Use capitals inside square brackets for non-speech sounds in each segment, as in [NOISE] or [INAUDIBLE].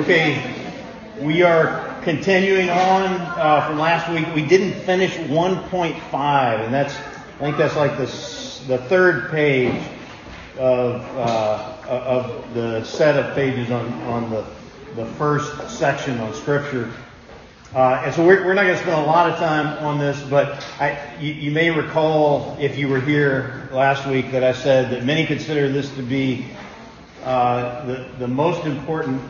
Okay, we are continuing on uh, from last week. We didn't finish 1.5, and that's I think that's like the the third page of uh, of the set of pages on on the the first section on Scripture. Uh, and so we're, we're not going to spend a lot of time on this, but I, you, you, may recall if you were here last week that I said that many consider this to be uh, the, the most important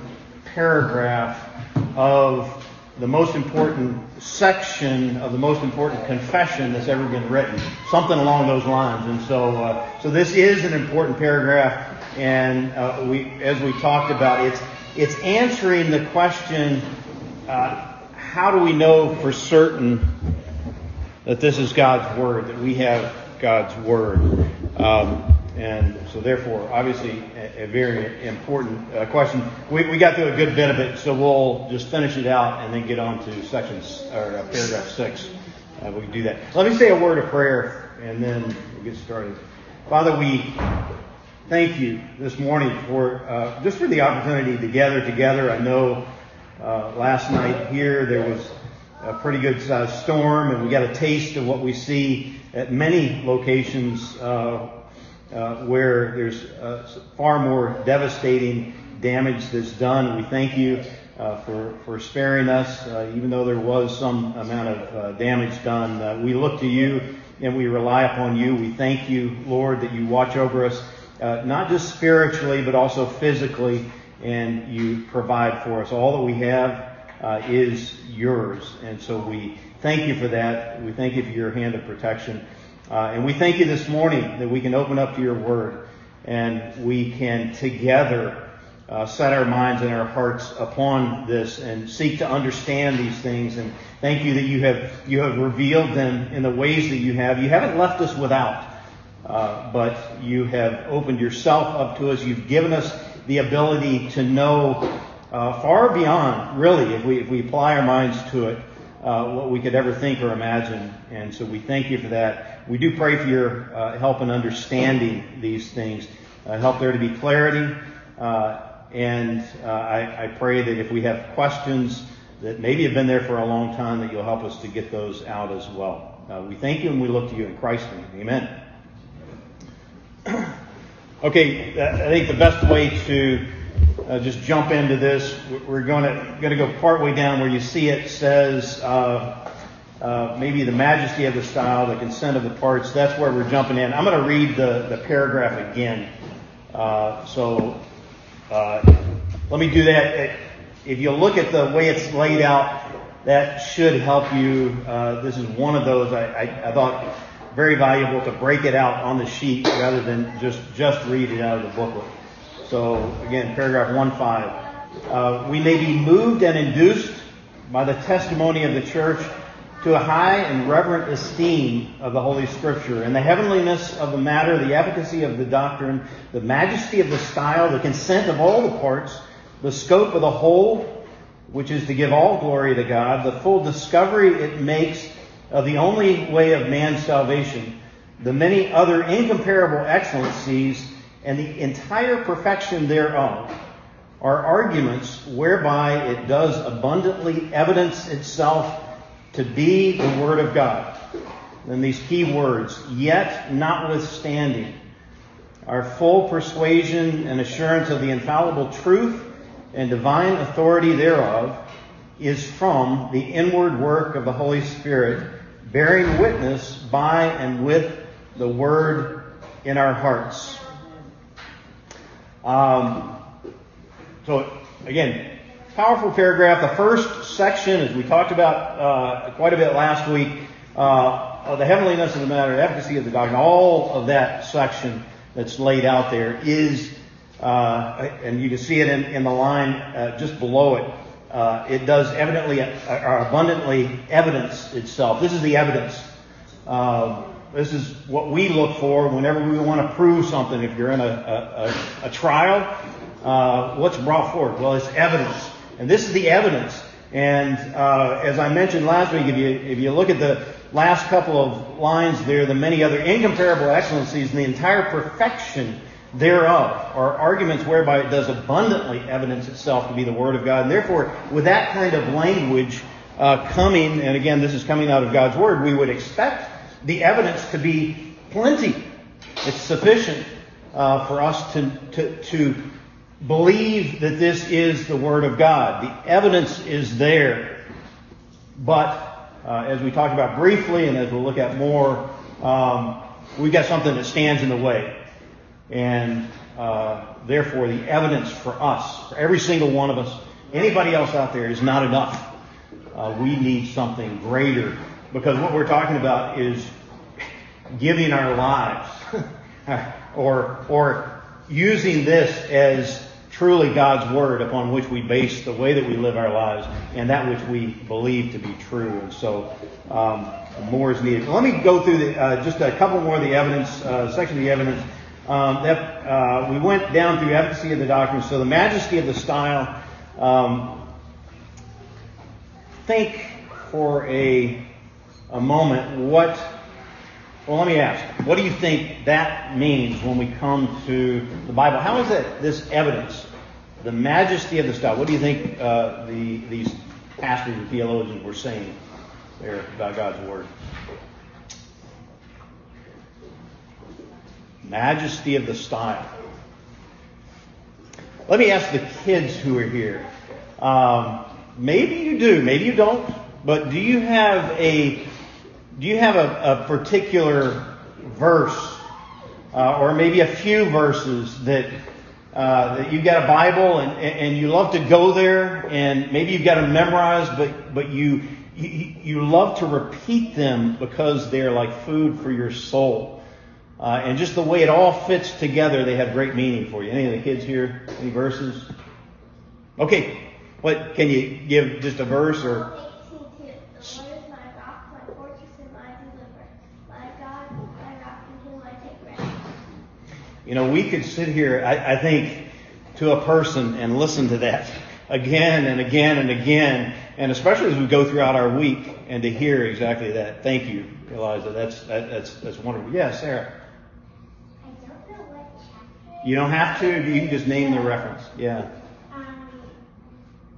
paragraph of the most important section of the most important confession that's ever been written, something along those lines. And so, uh, so this is an important paragraph, and uh, we, as we talked about, it's it's answering the question: uh, How do we know for certain that this is God's word? That we have God's word? Um, and so therefore, obviously, a, a very important uh, question. We, we got through a good bit of it, so we'll just finish it out and then get on to sections or uh, paragraph six. Uh, we can do that. Let me say a word of prayer and then we'll get started. Father, we thank you this morning for uh, just for the opportunity to gather together. I know uh, last night here there was a pretty good sized storm, and we got a taste of what we see at many locations uh, uh, where there's uh, far more devastating damage that's done. We thank you uh, for, for sparing us, uh, even though there was some amount of uh, damage done. We look to you and we rely upon you. We thank you, Lord, that you watch over us, not just spiritually, but also physically, and you provide for us. All that we have is yours. And so we thank you for that. We thank you for your hand of protection. Uh, and we thank you this morning that we can open up to your word and we can together uh, set our minds and our hearts upon this and seek to understand these things. And thank you that you have you have revealed them in the ways that you have. You haven't left us without, uh, but you have opened yourself up to us. You've given us the ability to know uh, far beyond, really, if we if we apply our minds to it, uh, what we could ever think or imagine. And so we thank you for that. We do pray for your uh, help in understanding these things. Uh, help there to be clarity. Uh, and uh, I, I, pray that if we have questions that maybe have been there for a long time, that you'll help us to get those out as well. Uh, we thank you and we look to you in Christ's name. Amen. [CLEARS THROAT] okay, I think the best way to uh, just jump into this, we're going to going to go partway down where you see it says uh, uh, maybe the majesty of the style, the consent of the parts. That's where we're jumping in. I'm going to read the, the paragraph again. Uh, so uh, let me do that. If you look at the way it's laid out, that should help you. Uh, this is one of those I, I, I, thought very valuable to break it out on the sheet rather than just just read it out of the booklet. So again, paragraph one five. Uh, we may be moved and induced by the testimony of the church to a high and reverent esteem of the Holy Scripture, and the heavenliness of the matter, the efficacy of the doctrine, the majesty of the style, the consent of all the parts, the scope of the whole, which is to give all glory to God, the full discovery it makes of the only way of man's salvation, the many other incomparable excellencies, and the entire perfection thereof, are arguments whereby it does abundantly evidence itself to be the Word of God. Then these key words, yet notwithstanding, our full persuasion and assurance of the infallible truth and divine authority thereof is from the inward work of the Holy Spirit, bearing witness by and with the Word in our hearts. Um, so, again, powerful paragraph. The first section, as we talked about uh, quite a bit last week, uh, the heavenliness of the matter, the efficacy of the doctrine, all of that section that's laid out there is, uh, and you can see it in, in the line uh, just below it. Uh, it does evidently uh, or abundantly evidence itself. This is the evidence. This is what we look for whenever we want to prove something. If you're in a, a, a trial, what's brought forward? Well, it's evidence. And this is the evidence. And uh, as I mentioned last week, if you if you look at the last couple of lines there, the many other incomparable excellencies and the entire perfection thereof, are arguments whereby it does abundantly evidence itself to be the Word of God. And therefore, with that kind of language uh, coming, and again, this is coming out of God's Word, we would expect the evidence to be plenty. It's sufficient uh, for us to, to, to believe that this is the Word of God. The evidence is there. But uh, as we talked about briefly, and as we'll look at more, um, we've got something that stands in the way. And uh, therefore, the evidence for us, for every single one of us, anybody else out there, is not enough. Uh, we need something greater. Because what we're talking about is giving our lives, [LAUGHS] or, or using this as truly God's Word upon which we base the way that we live our lives and that which we believe to be true. And so um, more is needed. Let me go through the, uh, just a couple more of the evidence, uh, section of the evidence. Um, that uh, we went down through efficacy of the doctrine. So the majesty of the style. Um, think for a a moment what. Well, let me ask. What do you think that means when we come to the Bible? How is that this evidence the majesty of the style. What do you think uh, the, these pastors and theologians were saying there about God's Word? Majesty of the style. Let me ask the kids who are here. Um, maybe you do, maybe you don't, but do you have a do you have a, a particular verse uh, or maybe a few verses that uh, that you've got a Bible and, and you love to go there and maybe you've got them memorized, but, but you, you, you love to repeat them because they're like food for your soul. Uh, and just the way it all fits together, they have great meaning for you. Any of the kids here? Any verses? Okay. What, can you give just a verse or? You know, we could sit here, I, I think, to a person and listen to that again and again and again, and especially as we go throughout our week, and to hear exactly that. Thank you, Eliza. That's that, that's that's wonderful. Yes, Sarah. I don't know what chapter. You don't have to. You can just name the reference. Yeah. Um,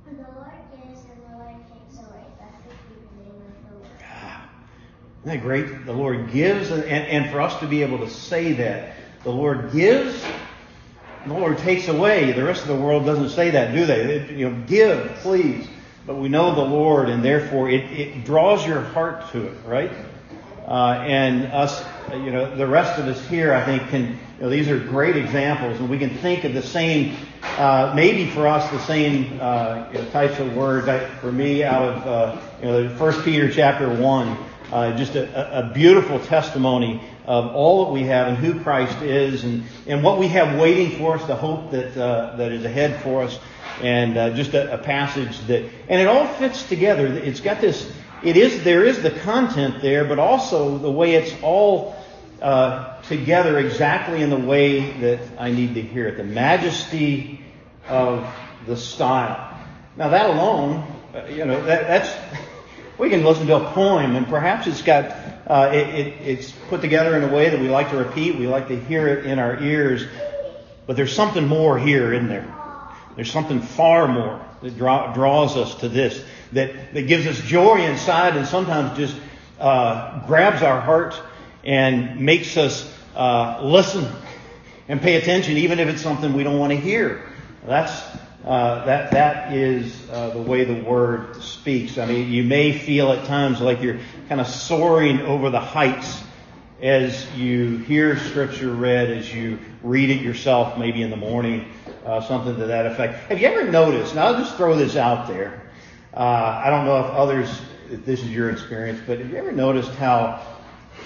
the Lord gives and the Lord takes away. That's the name of the Lord. Ah, Isn't that great? The Lord gives, and, and for us to be able to say that, the Lord gives, the Lord takes away. The rest of the world doesn't say that, do they? It, you know, give, please. But we know the Lord, and therefore it, it draws your heart to it, right? Uh, and us, you know, the rest of us here, I think, can, you know, these are great examples, and we can think of the same, uh, maybe for us, the same uh, you know, types of words. I, for me, out of uh, you know, First Peter chapter one, uh, just a, a beautiful testimony of all that we have and who Christ is and, and what we have waiting for us, the hope that, uh, that is ahead for us, and uh, just a, a, passage that, and it all fits together. It's got this, it is, there is the content there, but also the way it's all uh, together exactly in the way that I need to hear it. The majesty of the style. Now that alone, uh, you know, that, that's, we can listen to a poem and perhaps it's got uh, it, it, it's put together in a way that we like to repeat. We like to hear it in our ears. But there's something more here, in there? There's something far more that draw, draws us to this, that, that gives us joy inside and sometimes just uh, grabs our heart and makes us uh, listen and pay attention, even if it's something we don't want to hear. That's uh, that that is uh, the way the word speaks. I mean, you may feel at times like you're kind of soaring over the heights as you hear Scripture read, as you read it yourself, maybe in the morning, uh, something to that effect. Have you ever noticed? Now, I'll just throw this out there. Uh, I don't know if others, if this is your experience, but have you ever noticed how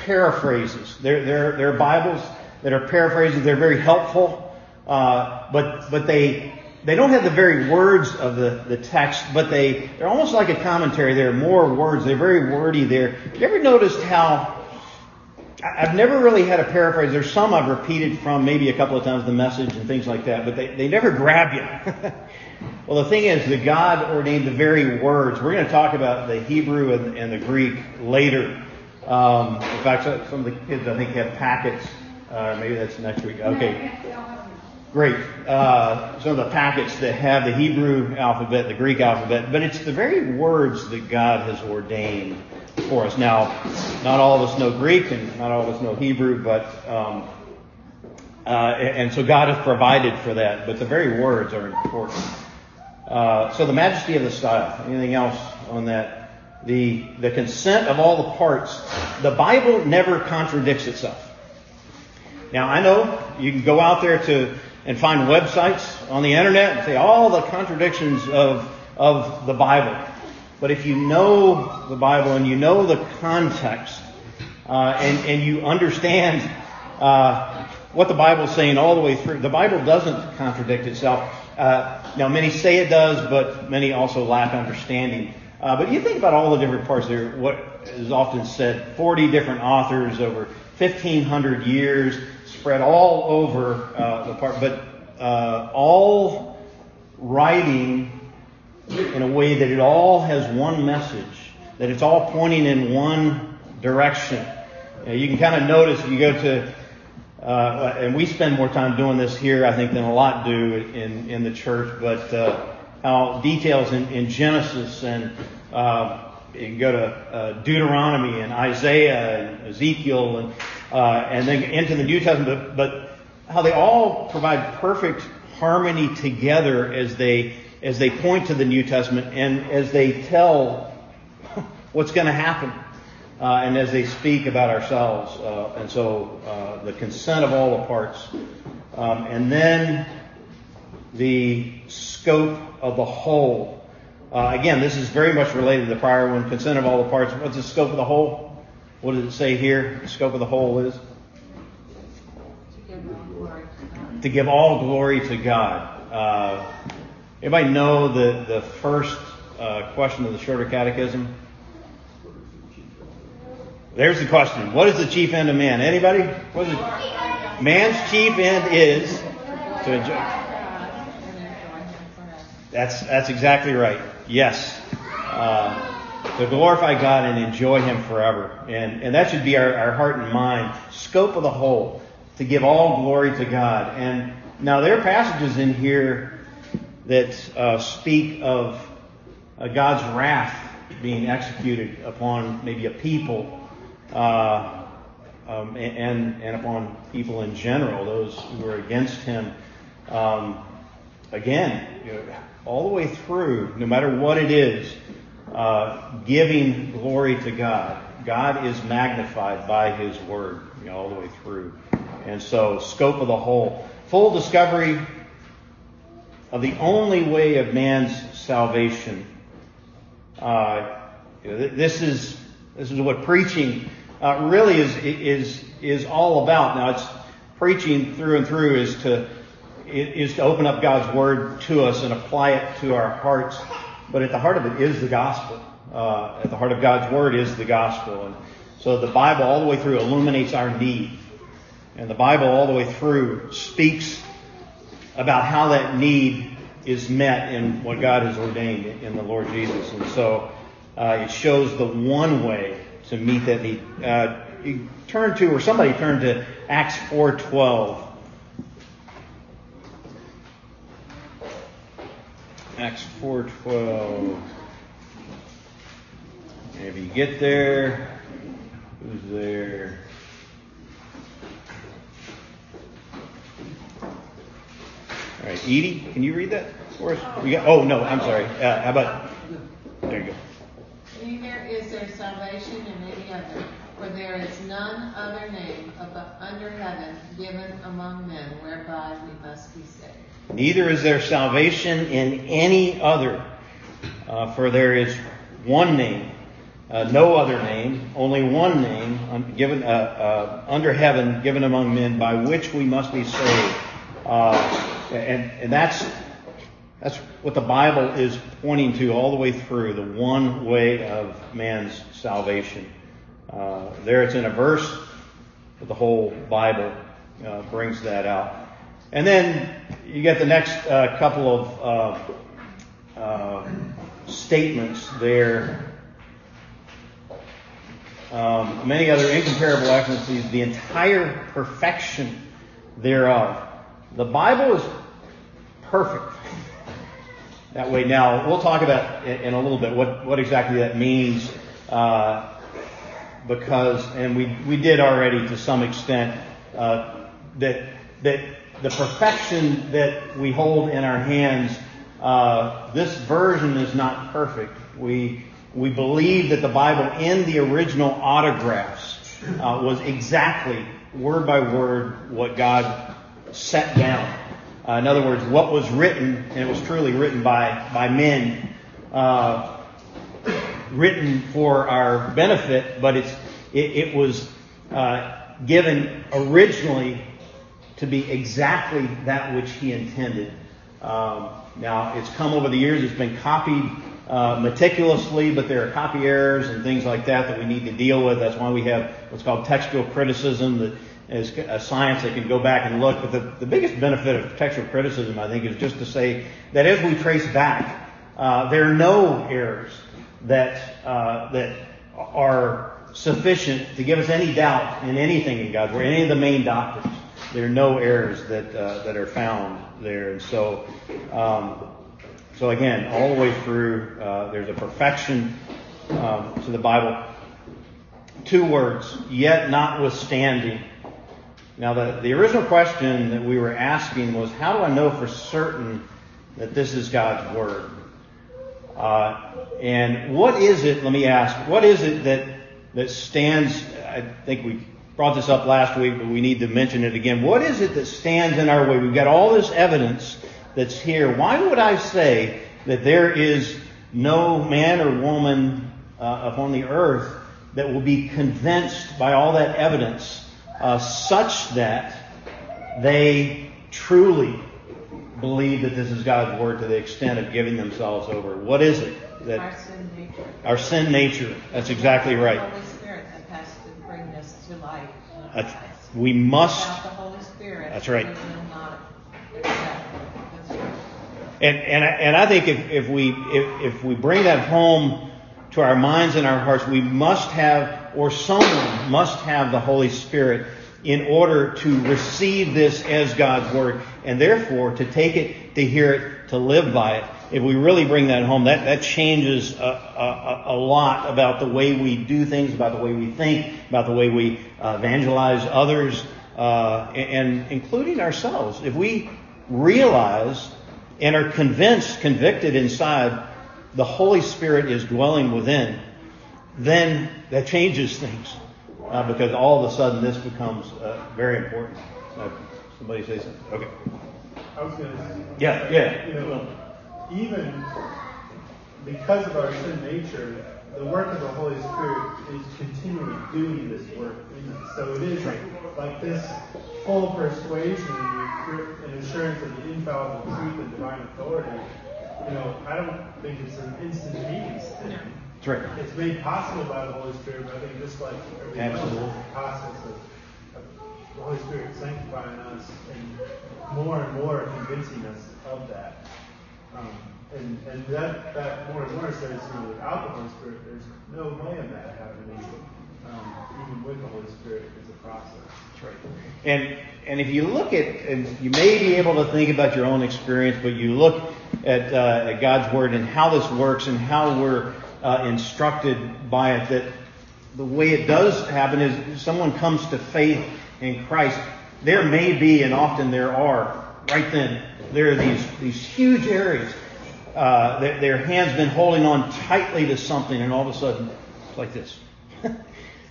paraphrases, there, there, there are Bibles that are paraphrases, they're very helpful, uh, but, but they, they don't have the very words of the, the text, but they, they're almost like a commentary. There are more words. They're very wordy there. Have you ever noticed how I've never really had a paraphrase. There's some I've repeated from maybe a couple of times the message and things like that, but they, they never grab you. [LAUGHS] well, the thing is that God ordained the very words. We're going to talk about the Hebrew and, and the Greek later. Um, in fact, some of the kids I think have packets Uh, maybe that's next week. Okay. Great. Uh, some of the packets that have the Hebrew alphabet, the Greek alphabet, but it's the very words that God has ordained for us. Now, not all of us know Greek and not all of us know Hebrew, but um, uh, and so God has provided for that. But the very words are important. Uh, so the majesty of the style. Anything else on that? The the consent of all the parts. The Bible never contradicts itself. Now I know you can go out there to and find websites on the internet and say all the contradictions of of the Bible. But if you know the Bible and you know the context uh, and and you understand uh, what the Bible is saying all the way through, the Bible doesn't contradict itself. Uh, now, many say it does, but many also lack understanding. Uh, but you think about all the different parts there. What is often said: 40 different authors over 1,500 years, spread all over uh, the part, but uh, all writing in a way that it all has one message, that it's all pointing in one direction. you can kind of notice if you go to uh, and we spend more time doing this here, I think, than a lot do in, in the church, but uh, how details in, in Genesis and uh, you can go to uh, Deuteronomy and Isaiah and Ezekiel and, uh, and then into the New Testament, but, but how they all provide perfect harmony together as they, as they point to the New Testament and as they tell [LAUGHS] what's going to happen uh, and as they speak about ourselves. Uh, and so uh, the consent of all the parts. Um, and then the scope of the whole. Uh, again, this is very much related to the prior one, consent of all the parts. What's the scope of the whole? What does it say here? The scope of the whole is? To give all glory to God. Uh, anybody know the, the first uh, question of the shorter catechism? There's the question. What is the chief end of man? Anybody? What is it? Man's chief end is to enjoy. That's that's exactly right. Yes, uh, to glorify God and enjoy Him forever, and and that should be our, our heart and mind. Scope of the whole to give all glory to God. And now there are passages in here that uh, speak of uh, God's wrath being executed upon maybe a people uh, um, and, and upon people in general, those who are against him. Um, again, you know, all the way through, no matter what it is, uh, giving glory to God. God is magnified by His Word you know, all the way through. And so, scope of the whole. Full discovery of the only way of man's salvation. Uh, this is this is what preaching uh, really is is is all about. Now, it's preaching through and through is to is to open up God's word to us and apply it to our hearts. But at the heart of it is the gospel. Uh, at the heart of God's word is the gospel, and so the Bible all the way through illuminates our need, and the Bible all the way through speaks about how that need is met in what God has ordained in the Lord Jesus. And so uh, it shows the one way to meet that need. Uh, turn to, or somebody turn to Acts 4.12. Acts 4.12. If you get there, who's there? All right, Edie, can you read that for us? We got. Oh no, I'm sorry. Uh, how about? There you go. Neither is there salvation in any other, for there is none other name under heaven given among men whereby we must be saved. Neither is there salvation in any other, uh, for there is one name, uh, no other name, only one name given uh, uh, under heaven given among men by which we must be saved. Uh, and, and that's that's what the Bible is pointing to all the way through the one way of man's salvation. Uh, there it's in a verse, but the whole Bible uh, brings that out. And then you get the next uh, couple of uh, uh, statements there. Um, many other incomparable excellencies, the entire perfection thereof. The Bible is perfect that way. Now, we'll talk about in, in a little bit what, what exactly that means, uh, because, and we, we did already to some extent, uh, that, that the perfection that we hold in our hands, uh, this version is not perfect. We, we believe that the Bible in the original autographs uh, was exactly word by word what God set down. Uh, in other words, what was written, and it was truly written by, by men, uh, written for our benefit, but it's, it, it was uh, given originally to be exactly that which he intended. Um, now, it's come over the years, it's been copied uh, meticulously, but there are copy errors and things like that that we need to deal with. That's why we have what's called textual criticism that is a science that can go back and look. But the, the biggest benefit of textual criticism, I think, is just to say that as we trace back, uh, there are no errors that uh, that are sufficient to give us any doubt in anything in God's Word, any of the main doctrines. There are no errors that uh, that are found there, and so um, so again, all the way through, uh, there's a perfection um, to the Bible. Two words, yet notwithstanding. Now, the, the original question that we were asking was, how do I know for certain that this is God's Word? Uh, and what is it, let me ask, what is it that, that stands, I think we brought this up last week, but we need to mention it again. What is it that stands in our way? We've got all this evidence that's here. Why would I say that there is no man or woman uh, upon the earth that will be convinced by all that evidence uh, such that they truly believe that this is God's word to the extent of giving themselves over? What is it that Our sin nature. our sin nature? That's exactly right. The Holy Spirit that has to bring this to light. That's, we must Without the Holy Spirit. That's right. We will not accept. That's right. And and I- and I think if, if we if, if we bring that home to our minds and our hearts, we must have, or someone must have the Holy Spirit in order to receive this as God's word, and therefore to take it, to hear it, to live by it. If we really bring that home, that that changes a, a, a lot about the way we do things, about the way we think, about the way we uh, evangelize others, uh, and, and including ourselves. If we realize and are convinced, convicted inside, the Holy Spirit is dwelling within, then that changes things. Uh, because all of a sudden this becomes uh, very important. Uh, somebody say something? Okay. I was going to say, Yeah, yeah. you know, even because of our sin nature, the work of the Holy Spirit is continually doing this work in us. So it is like this full persuasion and and assurance of the infallible truth and divine authority. You know, I don't think it's an instantaneous thing. That's right. It's made possible by the Holy Spirit, but I think just like everything else, it's a process of, of the Holy Spirit sanctifying us and more and more convincing us of that. Um, and and that, that more and more says, you know, without the Holy Spirit, there's no way of that happening. Um, even with the Holy Spirit, it's a process. Right. And and if you look at, and you may be able to think about your own experience, but you look at, uh, at God's word and how this works and how we're uh, instructed by it, that the way it does happen is someone comes to faith in Christ. There may be, and often there are, right then, there are these these huge areas. Uh, their, their hand's been holding on tightly to something, and all of a sudden, it's like this. [LAUGHS]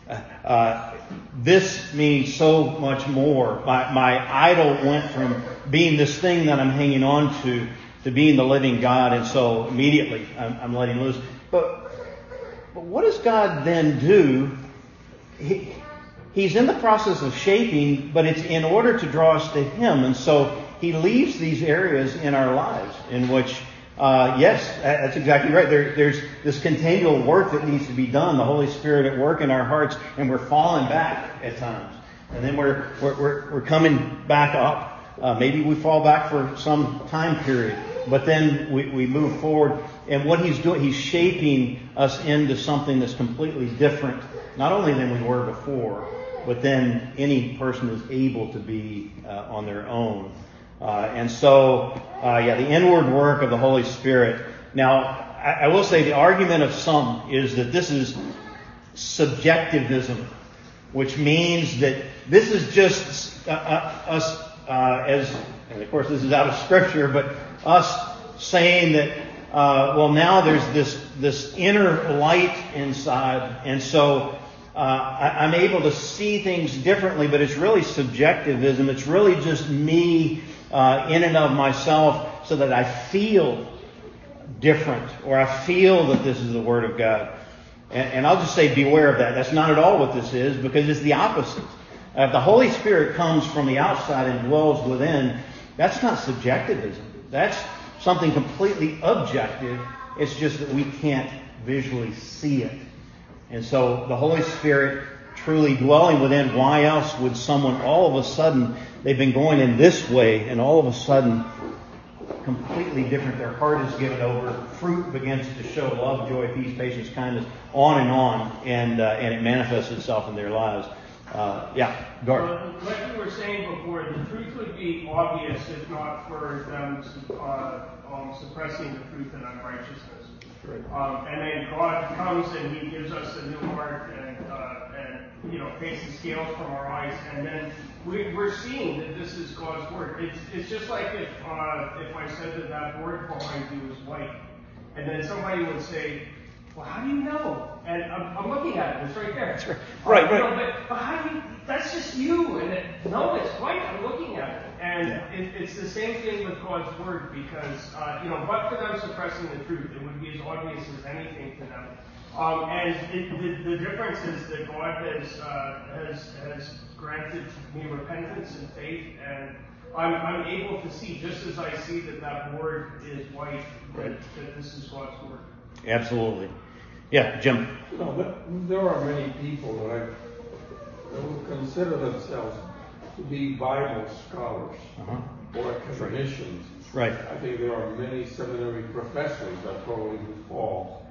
Uh, this means so much more. My, my idol went from being this thing that I'm hanging on to to being the living God, and so immediately I'm, I'm letting loose. But, but what does God then do? He, he's in the process of shaping, but it's in order to draw us to Him, and so He leaves these areas in our lives in which uh, yes, that's exactly right. There, there's this continual work that needs to be done. The Holy Spirit at work in our hearts, and we're falling back at times, and then we're we're we're, we're coming back up. Uh, maybe we fall back for some time period, but then we, we move forward. And what he's doing, he's shaping us into something that's completely different, not only than we were before, but then any person is able to be uh, on their own. Uh, and so, uh, yeah, the inward work of the Holy Spirit. Now, I, I will say the argument of some is that this is subjectivism, which means that this is just uh, uh, us uh, as, and of course this is out of scripture, but us saying that, uh, well, now there's this this inner light inside, and so uh, I, am able to see things differently. But it's really subjectivism. It's really just me uh, in and of myself, so that I feel different, or I feel that this is the Word of God. And, and I'll just say, beware of that. That's not at all what this is, because it's the opposite. If the Holy Spirit comes from the outside and dwells within, that's not subjectivism. That's something completely objective. It's just that we can't visually see it. And so the Holy Spirit truly dwelling within, why else would someone all of a sudden, they've been going in this way, and all of a sudden, completely different. Their heart is given over. Fruit begins to show love, joy, peace, patience, kindness, on and on, and uh, and it manifests itself in their lives. Uh, yeah, Gordon. Well, like we were saying before, the truth would be obvious if not for them uh, um, suppressing the truth in unrighteousness. Right. Um, and then God comes and He gives us a new heart and uh, and you know the scales from our eyes, and then we, we're seeing that this is God's word. It's it's just like if uh, if I said that that board behind you is white, and then somebody would say, well, how do you know? And I'm, I'm looking at it. It's right there. That's right. Right, right. know, but, but how do you? That's just you. And it, no, it's white. I'm looking at it. And Yeah. it, it's the same thing with God's word because uh, you know, but for them suppressing the truth, it would be as obvious as anything to them. Um, and it, the, the difference is that God has uh, has has granted me repentance and faith, and I'm, I'm able to see just as I see that that word is white, that, Right. that this is God's word. Absolutely. Yeah, Jim. No, but there are many people that I that would consider themselves to be Bible scholars Uh-huh. or academicians. Right. I think there are many seminary professors that probably would fall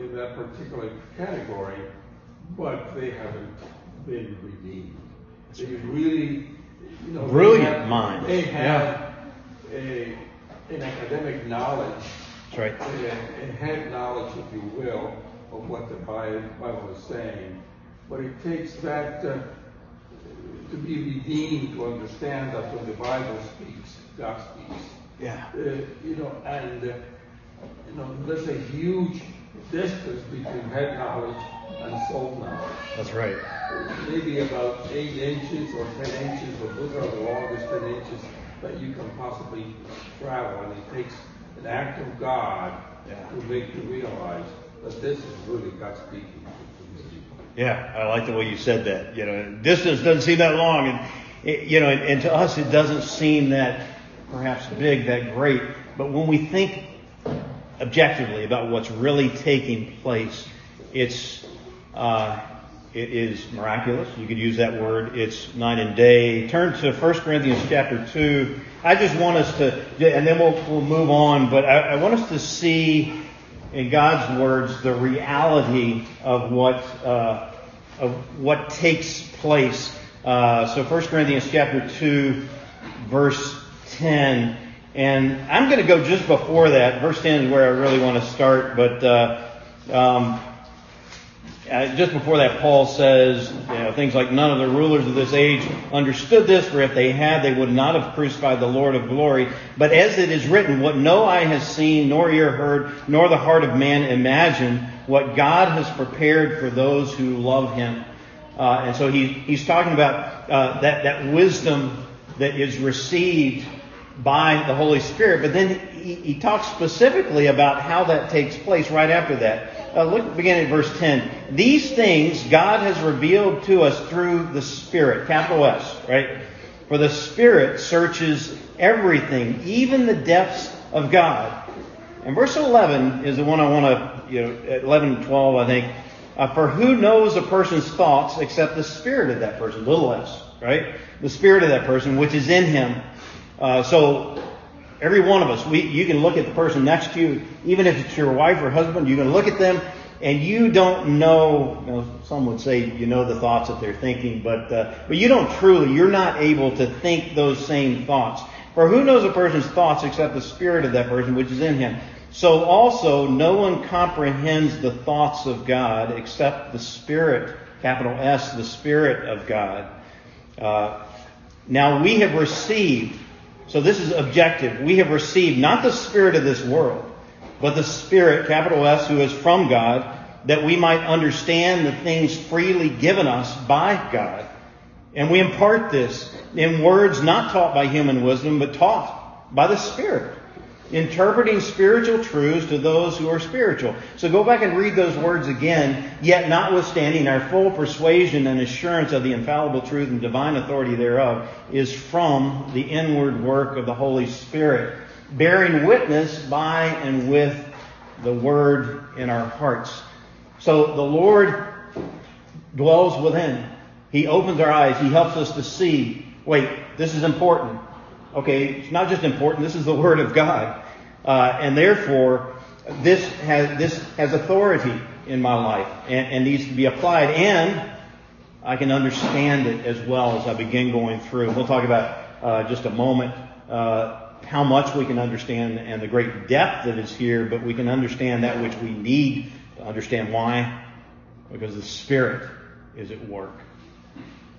in that particular category, but they haven't been redeemed. They really, you know, they Brilliant have- minds. They Yeah. have a, an academic knowledge That's right. a, a head knowledge, if you will, of what the Bi- Bible is saying. But it takes that uh, to be redeemed to understand that when the Bible speaks, God speaks. Yeah. Uh, you know, and uh, you know, there's a huge distance between head knowledge and soul knowledge. That's right. Maybe about eight inches or ten inches, but those are the longest ten inches that you can possibly travel, and it takes an act of God Yeah. to make you realize that this is really God speaking to these people. Yeah, I like the way you said that. You know, distance doesn't seem that long, and it, you know, and, and to us it doesn't seem that perhaps big, that great. But when we think objectively about what's really taking place, it's uh, it is miraculous. You could use that word. It's night and day. Turn to 1 Corinthians chapter two. I just want us to, and then we'll we'll move on. But I, I want us to see in God's words the reality of what uh, of what takes place. Uh, so 1 Corinthians chapter 2, verse 10. And I'm going to go just before that. Verse 10 is where I really want to start. But uh, um, uh, just before that, Paul says you know, things like, None of the rulers of this age understood this, for if they had, they would not have crucified the Lord of glory. But as it is written, what no eye has seen, nor ear heard, nor the heart of man imagined, what God has prepared for those who love him. Uh, and so he, he's talking about uh, that, that wisdom that is received by the Holy Spirit. But then he, he talks specifically about how that takes place right after that. Uh, look, beginning at verse 10. These things God has revealed to us through the Spirit, capital S, right? For the Spirit searches everything, even the depths of God. And verse 11 is the one I want to, you know, 11 and 12, I think. Uh, for who knows a person's thoughts except the spirit of that person? Little s, right? The spirit of that person, which is in him. Uh, so every one of us, we, you can look at the person next to you, even if it's your wife or husband, you can look at them and you don't know, you know, some would say you know the thoughts that they're thinking, but, uh, but you don't truly, you're not able to think those same thoughts. For who knows a person's thoughts except the spirit of that person which is in him? So also, no one comprehends the thoughts of God except the Spirit, capital S, the Spirit of God. Uh, now we have received, so this is objective, we have received not the Spirit of this world, but the Spirit, capital S, who is from God, that we might understand the things freely given us by God. And we impart this in words not taught by human wisdom, but taught by the Spirit. Interpreting spiritual truths to those who are spiritual. So go back and read those words again, yet notwithstanding our full persuasion and assurance of the infallible truth and divine authority thereof is from the inward work of the Holy Spirit, bearing witness by and with the Word in our hearts. So the Lord dwells within. He opens our eyes. He helps us to see, wait, this is important. Okay, it's not just important, this is the Word of God. Uh, and therefore, this has, this has authority in my life and, and, needs to be applied. And I can understand it as well as I begin going through. We'll talk about uh, just a moment uh, how much we can understand and the great depth that is here, but we can understand that which we need to understand why. Because the Spirit is at work.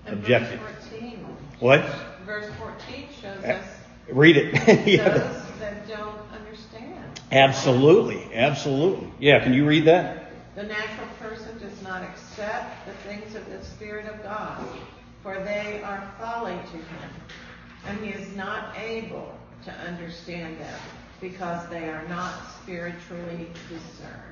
Objective. Verse 14. What? Verse 14 shows us Read it. [LAUGHS] yeah. those that don't understand. Absolutely. Absolutely. Yeah, can you read that? The natural person does not accept the things of the Spirit of God, for they are folly to him, and he is not able to understand them, because they are not spiritually discerned.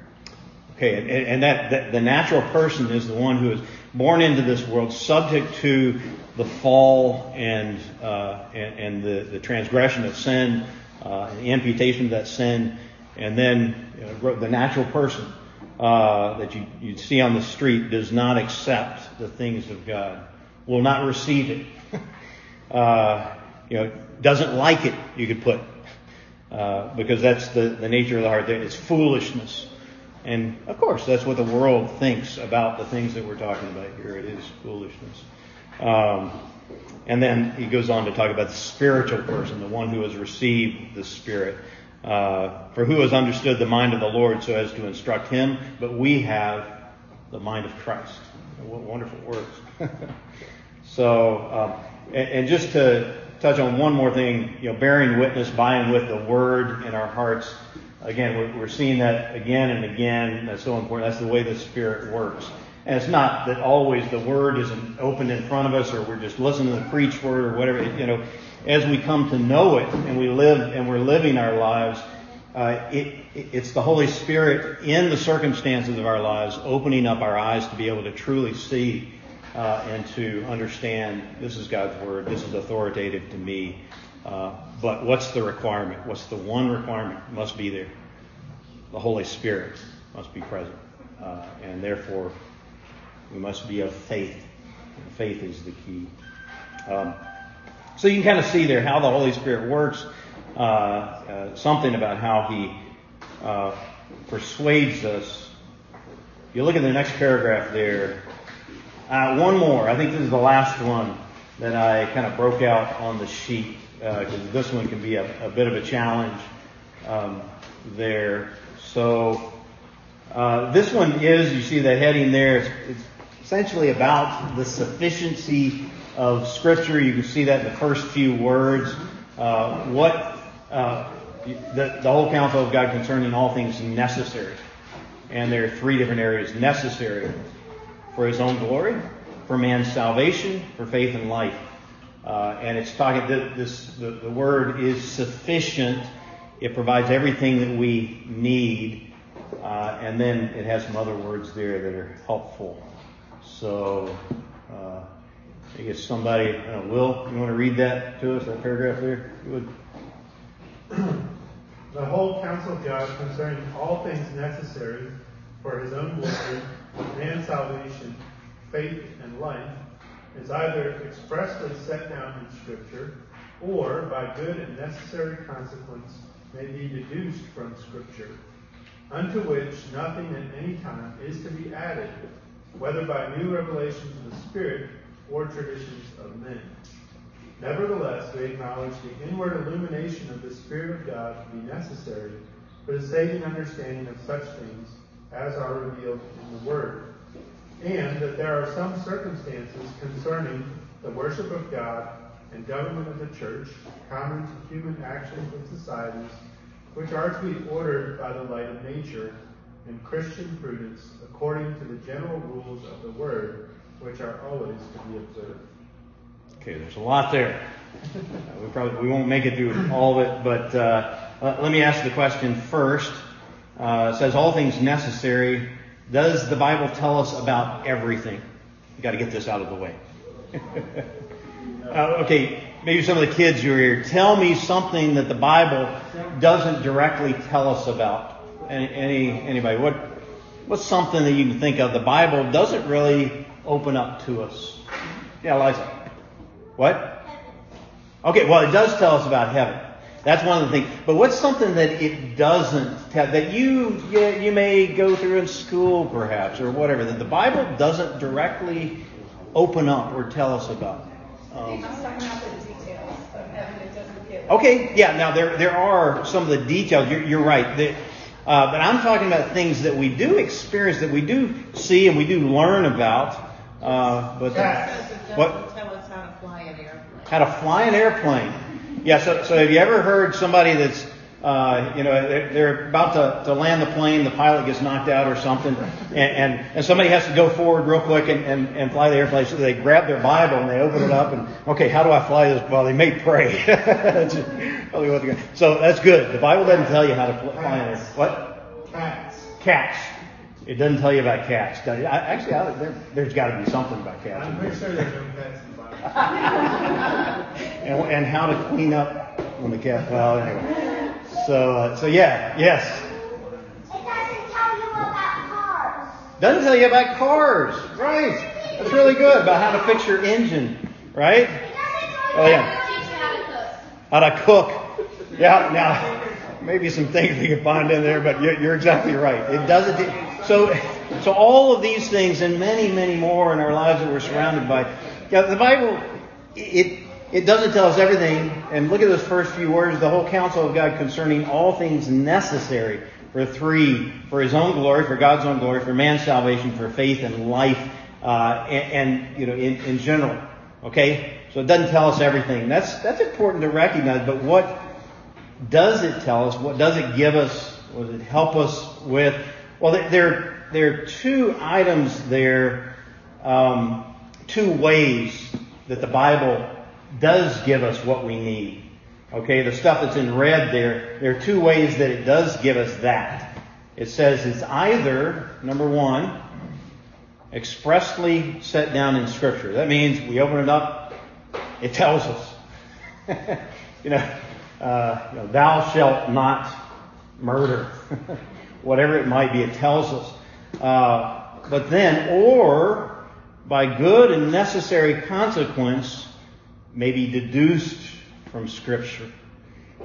Okay, and, and that, that the natural person is the one who is born into this world, subject to the fall and uh, and, and the, the transgression of sin, uh, and the imputation of that sin, and then the natural person uh, that you you see on the street does not accept the things of God, will not receive it, [LAUGHS] uh, you know, doesn't like it. You could put uh, because that's the the nature of the heart. It's foolishness. And of course, that's what the world thinks about the things that we're talking about here. It is foolishness. Um, and then he goes on to talk about the spiritual person, the one who has received the Spirit. Uh, for who has understood the mind of the Lord so as to instruct him? But we have the mind of Christ. What wonderful words. [LAUGHS] so, um, and, and just to touch on one more thing, you know, bearing witness by and with the Word in our hearts. Again, we're, we're seeing that again and again. That's so important. That's the way the Spirit works. And it's not that always the Word isn't open in front of us or we're just listening to the preach word or whatever. You know, as we come to know it and we live and we're living our lives, uh, it, it's the Holy Spirit in the circumstances of our lives opening up our eyes to be able to truly see uh, and to understand this is God's Word, this is authoritative to me. Uh, but what's the requirement? What's the one requirement? Must be there. The Holy Spirit must be present. Uh, and therefore, we must be of faith. And faith is the key. Um, so you can kind of see there how the Holy Spirit works. Uh, uh, something about how He uh, persuades us. You look at the next paragraph there. Uh, one more. I think this is the last one that I kind of broke out on the sheet because uh, this one can be a, a, bit of a challenge um, there. So uh, this one is, you see the heading there, it's, it's, essentially about the sufficiency of Scripture. You can see that in the first few words. Uh, what uh, the, the whole counsel of God concerning all things necessary. And there are three different areas necessary for His own glory, for man's salvation, for faith and life. Uh, and it's talking that this the, the word is sufficient. It provides everything that we need, uh, and then it has some other words there that are helpful. So, uh, I guess somebody, know, Will, you want to read that to us, that paragraph there? [CLEARS THROAT] The whole counsel of God concerning all things necessary for His own glory and salvation, faith and life is either expressly set down in Scripture or by good and necessary consequence may be deduced from Scripture, unto which nothing at any time is to be added, whether by new revelations of the Spirit or traditions of men. Nevertheless, we acknowledge the inward illumination of the Spirit of God to be necessary for the saving understanding of such things as are revealed in the Word, and that there are some circumstances concerning the worship of God and government of the church, common to human actions and societies, which are to be ordered by the light of nature and Christian prudence according to the general rules of the Word, which are always to be observed. Okay, there's a lot there. We probably we won't make it through all of it, but uh, let me ask the question first. Uh, it says all things necessary. Does the Bible tell us about everything? You got to get this out of the way. [LAUGHS] uh, okay, maybe some of the kids who are here, tell me something that the Bible doesn't directly tell us about. Any, any anybody? What what's something that you can think of the Bible doesn't really open up to us? Yeah, Liza. What? Okay, well, it does tell us about heaven. That's one of the things. But what's something that it doesn't tell, that you, you, you may go through in school perhaps, or whatever, that the Bible doesn't directly open up or tell us about? Um, okay, yeah, now there, there are some of the details. You're, you're right. The, uh, but I'm talking about things that we do experience, that we do see and we do learn about. Uh, but the, what? Tell us how to fly an airplane. How to fly an airplane. Yeah, so, so have you ever heard somebody that's, uh, you know, they're, they're about to, to land the plane, the pilot gets knocked out or something, and, and, and somebody has to go forward real quick and, and, and fly the airplane. So they grab their Bible and they open it up and, okay, how do I fly this? Well, they may pray. [LAUGHS] that's probably what they're going So that's good. The Bible doesn't tell you how to fly an airplane. What? Cats. Cats. It doesn't tell you about cats. does it? I, actually, I, there, there's got to be something about cats. I'm pretty sure there's no cats in the Bible. [LAUGHS] and, and how to clean up when the cat. Well, anyway. So, uh, so yeah, yes. It doesn't tell you about cars. Doesn't tell you about cars, right? That's really good about how to fix your engine, right? It doesn't tell Oh yeah, how to cook. how to cook. Yeah, now maybe some things we can find in there, but you're, you're exactly right. It doesn't. So, so all of these things and many, many more in our lives that we're surrounded by. Yeah, the Bible, it it doesn't tell us everything. And look at those first few words: the whole counsel of God concerning all things necessary for three, for His own glory, for God's own glory, for man's salvation, for faith and life, uh, and, and you know, in, in general. Okay, so it doesn't tell us everything. That's that's important to recognize. But what does it tell us? What does it give us? What does it help us with? Well, there there are two items there, um, two ways that the Bible does give us what we need. Okay, the stuff that's in red there, there are two ways that it does give us that. It says it's either number one, expressly set down in Scripture. That means we open it up, it tells us. [LAUGHS] you know, uh, you know, thou shalt not murder. [LAUGHS] Whatever it might be, it tells us. Uh, but then, or by good and necessary consequence, may be deduced from Scripture.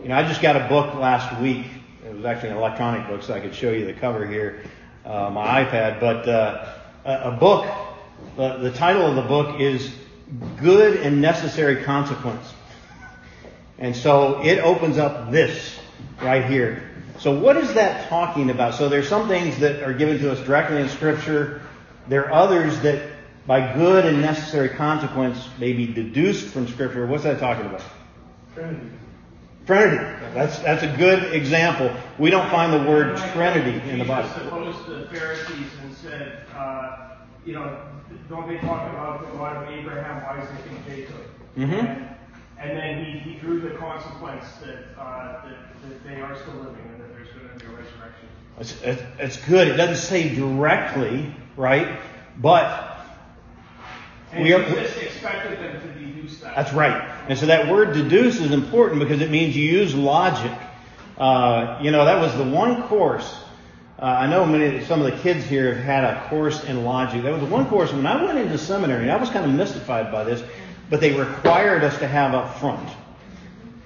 You know, I just got a book last week. It was actually an electronic book, so I could show you the cover here, uh, my iPad. But uh, a, a book. The, the title of the book is "Good and Necessary Consequence," and so it opens up this right here. So what is that talking about? So there's some things that are given to us directly in Scripture. There are others that, by good and necessary consequence, may be deduced from Scripture. What's that talking about? Trinity. Trinity. That's that's a good example. We don't find the word Trinity in the Bible. Jesus opposed the Pharisees and said, uh, you know, don't they talk about the God of Abraham, Isaac, and Jacob? Mm-hmm. And, and then he, he drew the consequence that, uh, that that they are still living and that there's going to be a resurrection. It's, it's, good. It doesn't say directly, right? But And we are. Expected them to deduce that. That's right. And so that word deduce is important because it means you use logic. Uh, you know, that was the one course. Uh, I know many, some of the kids here have had a course in logic. That was the one course when I went into seminary. and I was kind of mystified by this, but they required us to have up front.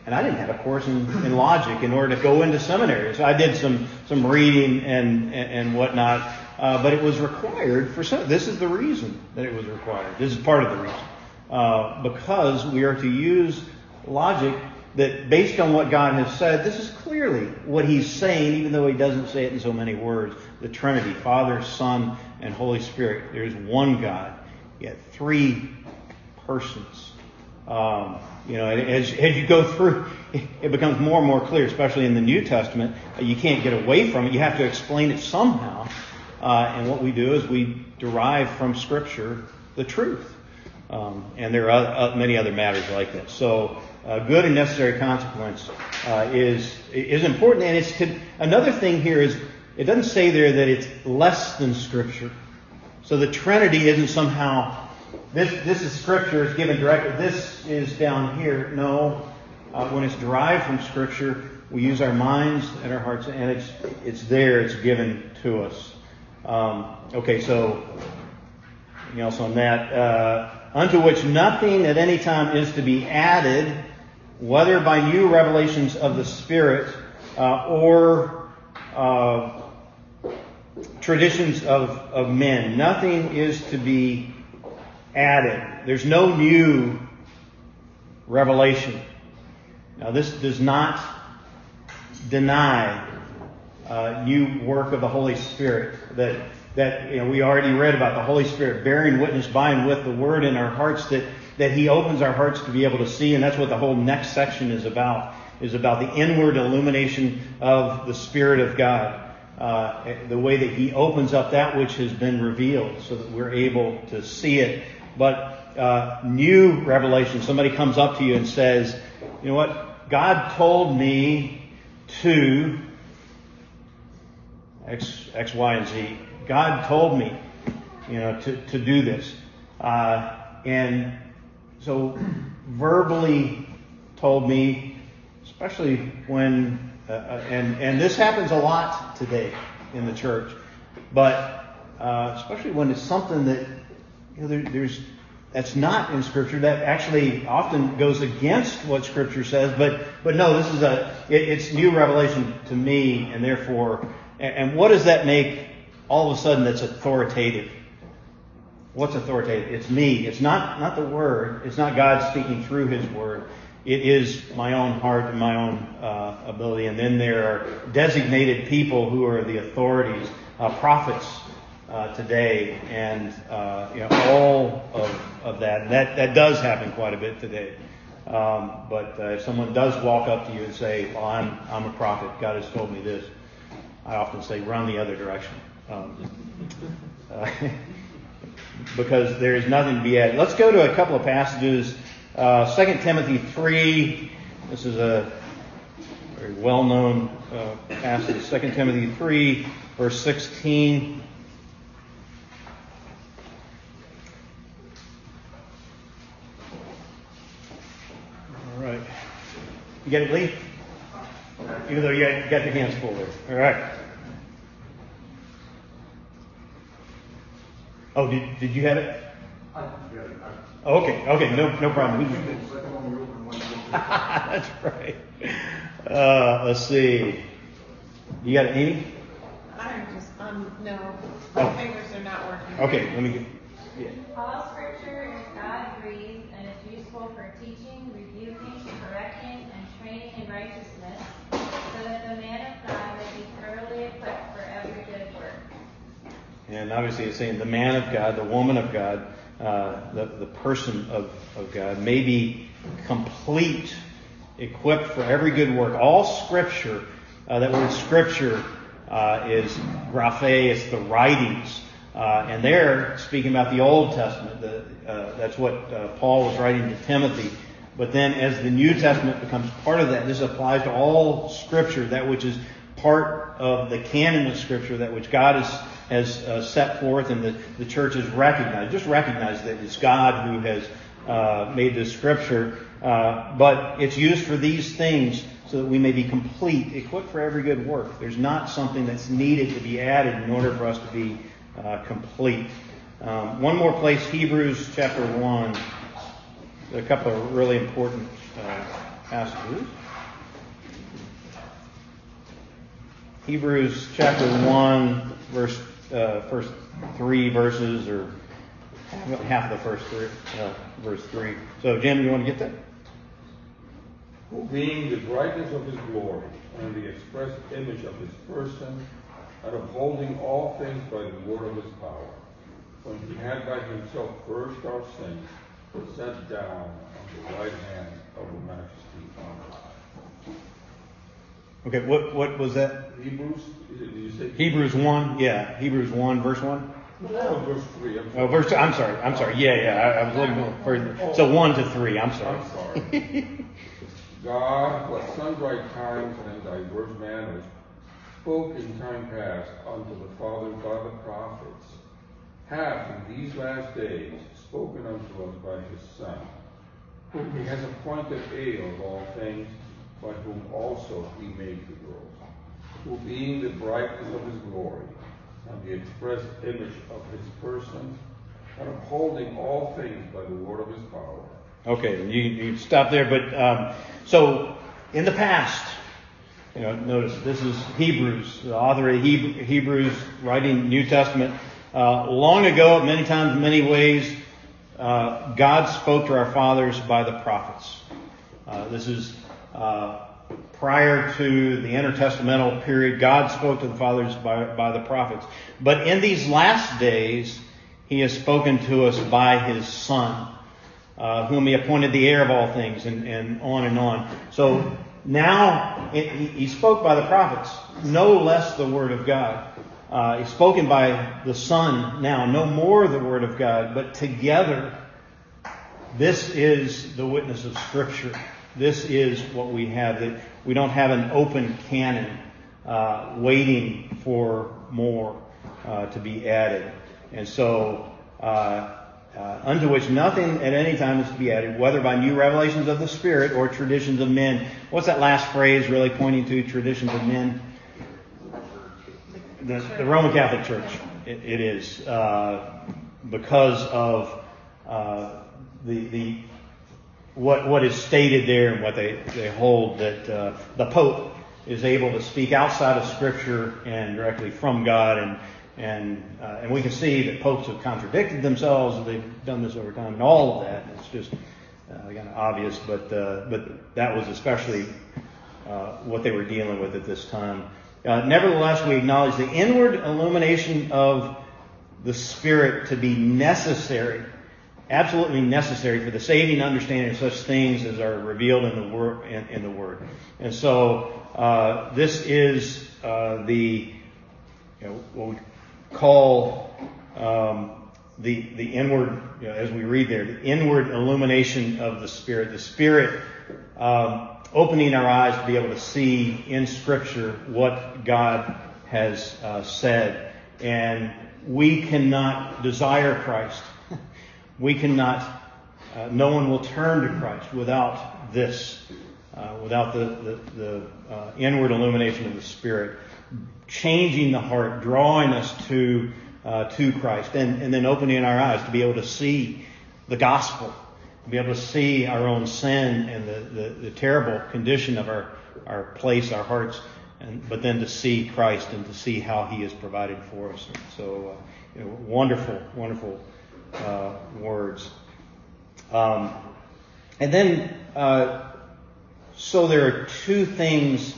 And I didn't have a course in, in logic in order to go into seminary. So I did some some reading and and, and whatnot, uh, but it was required for some. This is the reason that it was required. This is part of the reason uh, because we are to use logic that based on what God has said, this is clearly what He's saying, even though He doesn't say it in so many words. The Trinity, Father, Son, and Holy Spirit. There's one God, yet three persons. Um, you know, as, as you go through, [LAUGHS] it becomes more and more clear, especially in the New Testament. You can't get away from it. You have to explain it somehow. Uh, and what we do is we derive from Scripture the truth. Um, and there are uh, many other matters like this. So, uh, good and necessary consequence uh, is is important. And it's to, another thing here is it doesn't say there that it's less than Scripture. So the Trinity isn't somehow this this is Scripture is given directly. This is down here. No, uh, when it's derived from Scripture, we use our minds and our hearts, and it's it's there. It's given to us. Um, okay, so anything else on that? Uh, unto which nothing at any time is to be added, whether by new revelations of the Spirit uh, or uh, traditions of, of men. Nothing is to be added. There's no new revelation. Now, this does not deny uh, new work of the Holy Spirit that that you know, we already read about the Holy Spirit bearing witness by and with the Word in our hearts that that He opens our hearts to be able to see, and that's what the whole next section is about. Is about the inward illumination of the Spirit of God. Uh, the way that He opens up that which has been revealed, so that we're able to see it. But uh, new revelation, somebody comes up to you and says, "You know what? God told me to X, X, Y, and Z." God told me, you know, to, to do this. Uh, and so verbally told me, especially when, uh, uh, and, and this happens a lot today in the church, but uh, especially when it's something that, you know, there, there's, that's not in Scripture, that actually often goes against what Scripture says, but, but no, this is a, it, it's new revelation to me, and therefore, and, and what does that make all of a sudden that's authoritative. What's authoritative? It's me. It's not, not the Word. It's not God speaking through His Word. It is my own heart and my own uh, ability. And then there are designated people who are the authorities, uh, prophets uh, today, and uh, you know all of, of that. And that that does happen quite a bit today. Um, but uh, if someone does walk up to you and say, "Well, I'm I'm a prophet. God has told me this," I often say, "Run the other direction." Um, uh, [LAUGHS] because there is nothing to be added. Let's go to a couple of passages. Uh, 2 Timothy 3. This is a very well known uh, passage. 2 Timothy 3, verse 16. All right. You get it, Lee? Even though you got, your hands full there. All right. Oh, did, did you have it? Oh, okay, okay, no, no problem. [LAUGHS] That's right. Uh, let's see. You got it, Amy? I'm just, um, no, Oh. my fingers are not working. Okay, let me get. Yeah. All scripture is God breathed and is useful for teaching, righteousness, so that the man of God may be thoroughly equipped for every good work. And obviously, it's saying the man of God, the woman of God, uh, the, the person of, of God may be complete, equipped for every good work. All scripture, uh, that word scripture uh, is graphe, it's the writings. Uh, and they're speaking about the Old Testament. The, uh, that's what uh, Paul was writing to Timothy. But then as the New Testament becomes part of that, this applies to all scripture, that which is part of the canon of scripture, that which God has, has uh, set forth and the, the church has recognized. Just recognize that it's God who has uh, made this scripture. Uh, but it's used for these things so that we may be complete, equipped for every good work. There's not something that's needed to be added in order for us to be uh, complete. Um, one more place, Hebrews chapter 1. A couple of really important uh, passages. Hebrews chapter 1, verse, uh, first three verses, or half of the first three, uh, verse 3. So, Jim, you want to get that? Who being the brightness of his glory and the express image of his person, and upholding all things by the word of his power, when he had by himself purged our sins, set down on the right hand of the majesty on high. Okay, what, what was that? Hebrews, did you say? Hebrews 1, yeah, Hebrews 1, verse 1. No, verse 3. I'm Oh, sorry. verse, I'm sorry, I'm sorry, yeah, yeah, I, I was looking for, so 1 to 3, I'm sorry. I'm sorry. God, who at sundry times and in diverse manners spoke in time past unto the fathers by the prophets, hath in these last days spoken unto us by his Son, whom he has appointed heir of all things, by whom also he made the world, who being the brightness of his glory, and the express image of his person, and upholding all things by the word of his power, Okay, you, you stop there, but, um, so, in the past, you know, notice this is Hebrews, the author of Hebrews writing New Testament. Uh, long ago, many times, many ways, uh, God spoke to our fathers by the prophets. Uh, this is uh, prior to the intertestamental period. God spoke to the fathers by, by the prophets. But in these last days, He has spoken to us by His Son, uh, whom He appointed the heir of all things, and, and on and on. So now it, he, he spoke by the prophets, no less the Word of God. Uh, spoken by the Son now, no more the Word of God, but together this is the witness of Scripture. This is what we have. That we don't have an open canon uh, waiting for more uh, to be added. And so, uh, uh, unto which nothing at any time is to be added, whether by new revelations of the Spirit or traditions of men. What's that last phrase really pointing to? Traditions of men? The, the Roman Catholic Church. It, it is. Uh, because of uh, the, the what what is stated there and what they, they hold that uh, the Pope is able to speak outside of Scripture and directly from God and and uh, and we can see that popes have contradicted themselves. They've done this over time and all of that. It's just uh, kind of obvious, but uh, but that was especially uh, what they were dealing with at this time. Uh, nevertheless, we acknowledge the inward illumination of the Spirit to be necessary absolutely necessary for the saving understanding of such things as are revealed in the word. In, in the word. And so uh, this is uh, the you know, what we call um, the the inward, you know, as we read there, the inward illumination of the Spirit. The Spirit um, opening our eyes to be able to see in Scripture what God has uh, said, and we cannot desire Christ. [LAUGHS] We cannot, uh, no one will turn to Christ without this, uh, without the, the, the uh, inward illumination of the Spirit, changing the heart, drawing us to, uh, to Christ, and, and then opening our eyes to be able to see the gospel, be able to see our own sin and the, the, the terrible condition of our, our place, our hearts, and, but then to see Christ and to see how He has provided for us. So, uh, you know, wonderful, wonderful uh, words. Um, and then, uh, so there are two things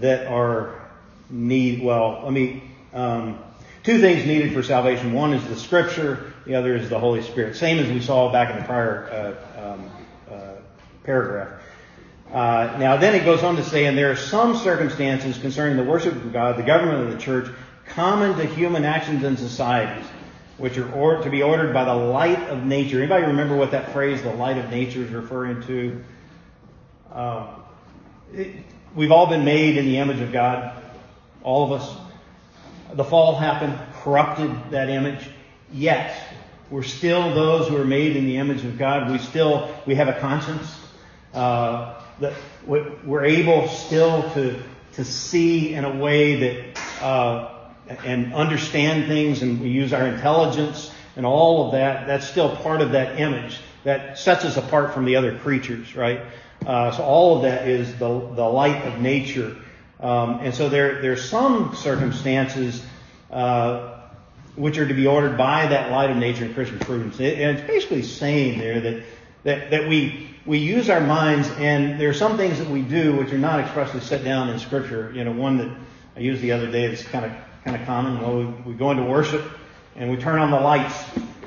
that are need. Well, let me. Um, two things needed for salvation. One is the Scripture. The other is the Holy Spirit. Same as we saw back in the prior uh, um, uh, paragraph. Uh, now, then it goes on to say, and there are some circumstances concerning the worship of God, the government of the church, common to human actions and societies which are or, to be ordered by the light of nature. Anybody remember what that phrase, the light of nature, is referring to? Um, it, we've all been made in the image of God, all of us. The fall happened, corrupted that image. Yet, we're still those who are made in the image of God. We still we have a conscience. Uh, that we're able still to to see in a way that. Uh, and understand things and we use our intelligence and all of that, that's still part of that image that sets us apart from the other creatures, right? Uh, so all of that is the, the light of nature. Um, and so there, there's some circumstances uh, which are to be ordered by that light of nature and Christian prudence. And it's basically saying there that, that, that we, we use our minds and there are some things that we do which are not expressly set down in Scripture. You know, one that I used the other day that's kind of, kind of common. Well, we, we go into worship and we turn on the lights.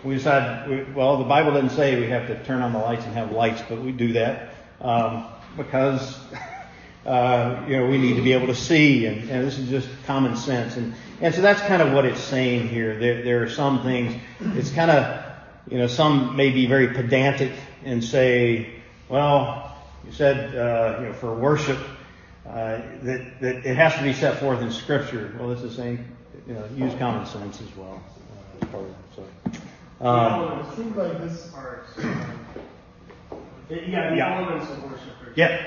We decide, we, well, the Bible doesn't say we have to turn on the lights and have lights, but we do that um, because [LAUGHS] uh, you know we need to be able to see, and, and, this is just common sense. And and so that's kind of what it's saying here. There there are some things. It's kind of you know some may be very pedantic and say, well, you said uh, you know for worship uh, that that it has to be set forth in Scripture. Well, it's the same. You know, use common sense as well uh, as part of it. So. Um, it seems like this. Yeah, the Yeah. elements of worship. are- Yeah.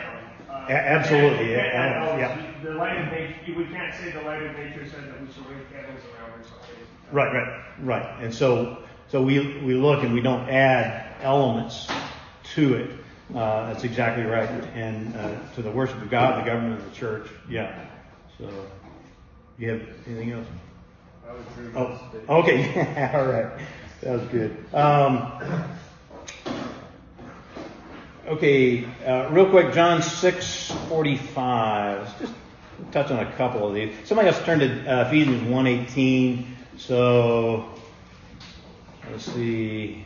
Uh, absolutely, and- and yeah. The light of nature, we can't say the light of nature said that we should wave candles around or something. Right, right, right. And so, so we, we look and we don't add elements to it. Uh, that's exactly right. And, uh, to the worship of God, the government of the church. Yeah. So, you have anything else? I would agree with Oh, okay. [LAUGHS] All right. That was good. Um, okay, uh, real quick, John 6, 45. Let's just touch on a couple of these. Somebody else turned to uh, Ephesians 1.18. So, let's see.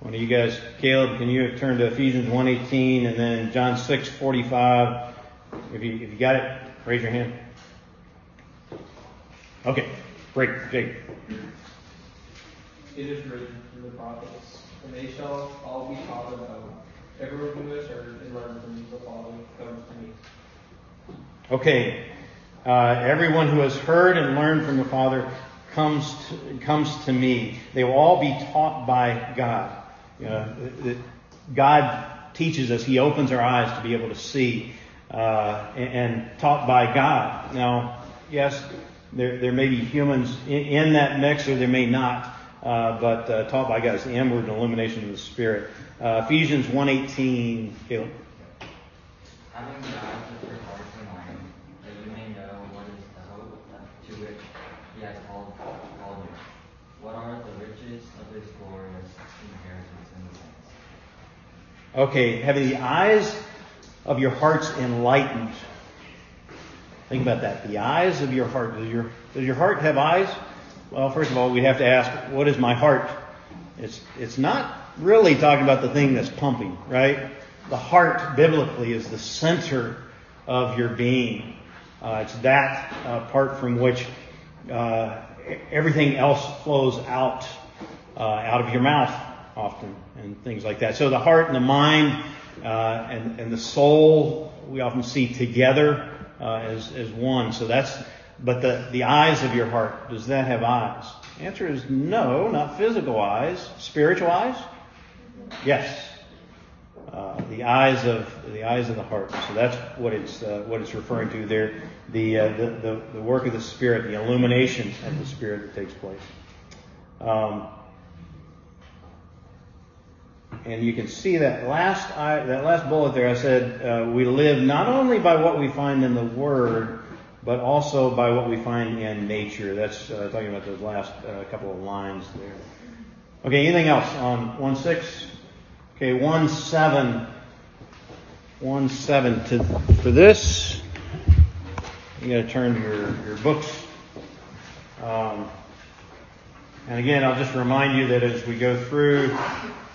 One of you guys, Caleb, can you turn to Ephesians 1.18 and then John 6.45? If you, if you got it, raise your hand. Okay, great, Jake. It is written through the prophets, and they shall all be taught God. Everyone who has heard and learned from the Father. Okay, uh, everyone who has heard and learned from the Father comes to, comes to me. They will all be taught by God. That God teaches us. He opens our eyes to be able to see, uh, and, and taught by God. Now, yes, there there may be humans in, in that mix, or there may not. Uh, but uh, taught by God is the inward illumination of the Spirit. Uh, Ephesians 1.18, Caleb. Having the eyes of your hearts enlightened, that you may know what is the hope to which he has called, called you. What are the riches of his glorious inheritance in the saints? Okay, having the eyes of your hearts enlightened. Think about that. The eyes of your heart. Does your, does your heart have eyes? Well, first of all, we have to ask, what is my heart? It's, it's not really talking about the thing that's pumping, right? The heart, biblically, is the center of your being. Uh, it's that uh, part from which uh, everything else flows out, uh, out of your mouth often, and things like that. So the heart and the mind uh, and, and the soul, we often see together uh, as, as one. So that's but the, the eyes of your heart, does that have eyes? The answer is no, not physical eyes. Spiritual eyes? Yes. Uh, the eyes of the eyes of the heart. So that's what it's uh, what it's referring to there. The, uh, the, the the work of the Spirit, the illumination of the Spirit that takes place. Um, and you can see that last I, that last bullet there. I said uh, we live not only by what we find in the Word, but also by what we find in nature. That's uh, talking about those last uh, couple of lines there. Okay, anything else on 1 6? Okay, 1 7. 1 7. To, for this, you got to turn your, your books. Um, and again, I'll just remind you that as we go through,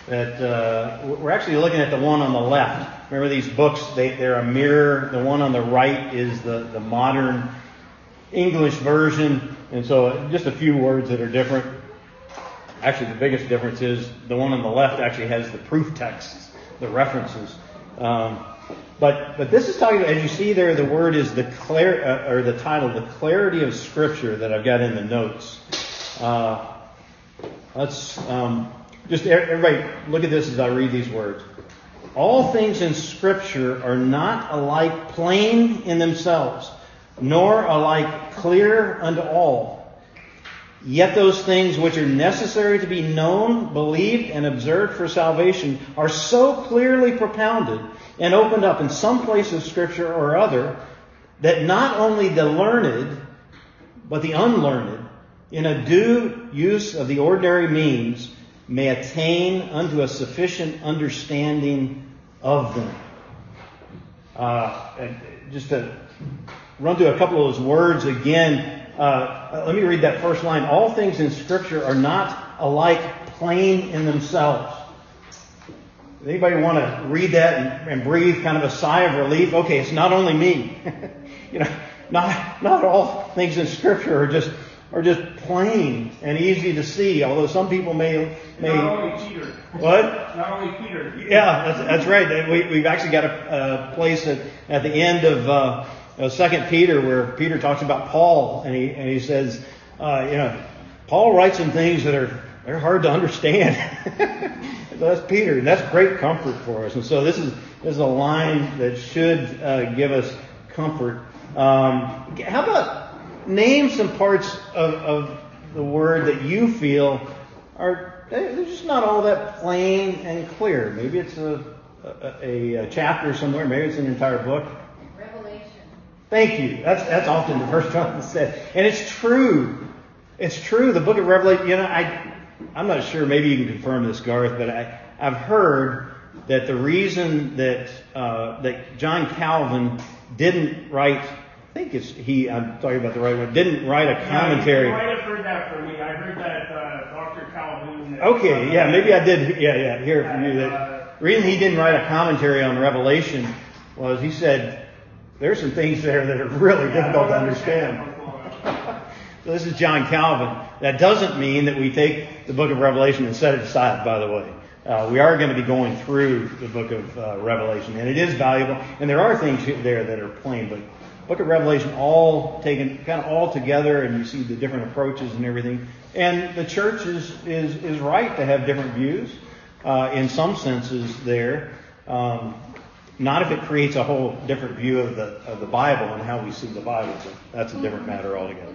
that uh, we're actually looking at the one on the left. Remember these books, they, they're a mirror. The one on the right is the, the modern English version. And so just a few words that are different. Actually, the biggest difference is the one on the left actually has the proof texts, the references. Um, but but this is talking. As you see there, the word is the clar uh, or the title, the clarity of Scripture that I've got in the notes. Uh, let's um, just everybody look at this as I read these words. All things in Scripture are not alike plain in themselves, nor alike clear unto all. Yet those things which are necessary to be known, believed, and observed for salvation are so clearly propounded and opened up in some place of Scripture or other that not only the learned, but the unlearned, in a due use of the ordinary means, may attain unto a sufficient understanding of them. Uh, just to run through a couple of those words again. Uh, let me read that first line. All things in Scripture are not alike plain in themselves. Anybody want to read that and, and, breathe kind of a sigh of relief? Okay, it's not only me. [LAUGHS] you know, not not all things in Scripture are just are just plain and easy to see. Although some people may may not only Peter. What? Not only Peter. Yeah, that's, that's right. We, we've actually got a, a place at, at the end of uh, Second Peter where Peter talks about Paul, and he and he says, uh, you know, Paul writes some things that are they're hard to understand. so [LAUGHS] that's Peter, and that's great comfort for us. And so this is this is a line that should uh, give us comfort. Um, how about name some parts of, of the word that you feel are they're just not all that plain and clear. Maybe it's a, a, a chapter somewhere. Maybe it's an entire book. Revelation. Thank you. That's that's often the first [LAUGHS] one that's said, and it's true. It's true. The book of Revelation. You know, I I'm not sure. Maybe you can confirm this, Garth, but I I've heard that the reason that uh, that John Calvin didn't write think it's he. I'm talking about the right one. Didn't write a commentary. Yeah, you might have heard that from me. I heard that uh, Dr. Calhoun. Okay, yeah, maybe I did. Yeah, yeah, hear it from you. That the reason he didn't write a commentary on Revelation was he said there's some things there that are really Yeah, difficult to understand. what's going on. So this is John Calvin. That doesn't mean that we take the book of Revelation and set it aside, by the way. Uh, we are going to be going through the book of uh, Revelation, and it is valuable. And there are things there that are plain, but book of Revelation all taken kind of all together, and you see the different approaches and everything. And the church is is is right to have different views uh, in some senses there. Um, not if it creates a whole different view of the of the Bible and how we see the Bible. But that's a different matter altogether.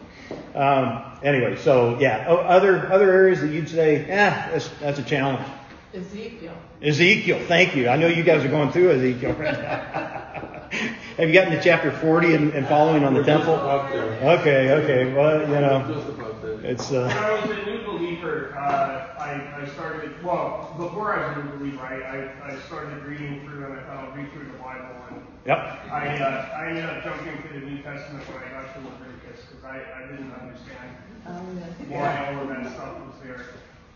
Um, anyway, so yeah, other other areas that you'd say, yeah, that's that's a challenge. Ezekiel. Ezekiel, thank you. I know you guys are going through Ezekiel right now. [LAUGHS] Have you gotten to chapter 40 and, and following on the We're just temple? about there. Okay, okay. Well, you know, Just about there. it's When uh, I was a new believer, uh, I, I started, well, before I was a new believer, I, I, I started reading through and I thought I'll read through the Bible. And yep. I, uh, I ended up jumping to the New Testament when I got to Leviticus because I, I didn't understand Oh, yes. why all of that stuff was there.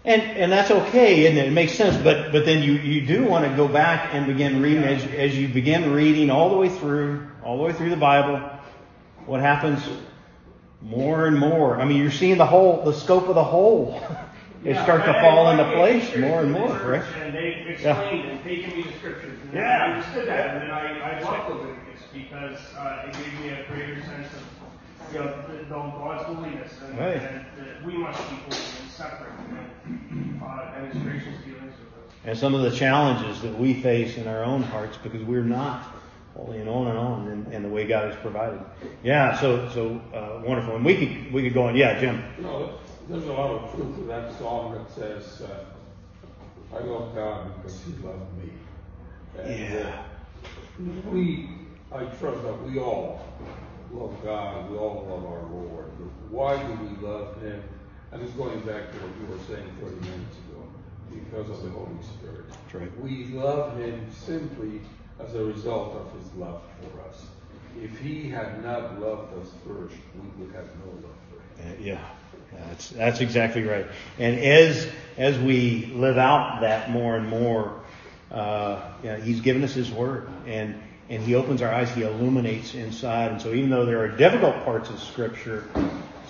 And and that's okay, and it? it makes sense. But but then you you do want to go back and begin reading as as you begin reading all the way through all the way through the Bible. What happens? More and more. I mean, you're seeing the whole the scope of the whole. [LAUGHS] It Yeah, starts to I- I fall into place more and more, church, correct? And they explained and taken me to scriptures. And Yeah. I understood that, and then I, I loved Leviticus because uh, it gave me a greater sense of you know the, the God's holiness and, Right. and that we must be holy and separate and, uh, and His gracious dealings with us. and some of the challenges that we face in our own hearts because we're not holy and on and on and, and the way God has provided. Yeah, so so uh, wonderful. And we could we could go on. Yeah, Jim. You know, there's a lot of truth to that song that says, uh, I love God because He loved me. And, Yeah. uh, we, I trust that we all love God, we all love our Lord. But why do we love Him? And it's going back to what you were saying 30 minutes ago, because of the Holy Spirit. That's right. We love Him simply as a result of His love for us. If He had not loved us first, we would have no love for Him. Uh, Yeah, that's that's exactly right. And as as we live out that more and more, uh, yeah, He's given us His Word, and and He opens our eyes. He illuminates inside. And so, even though there are difficult parts of Scripture,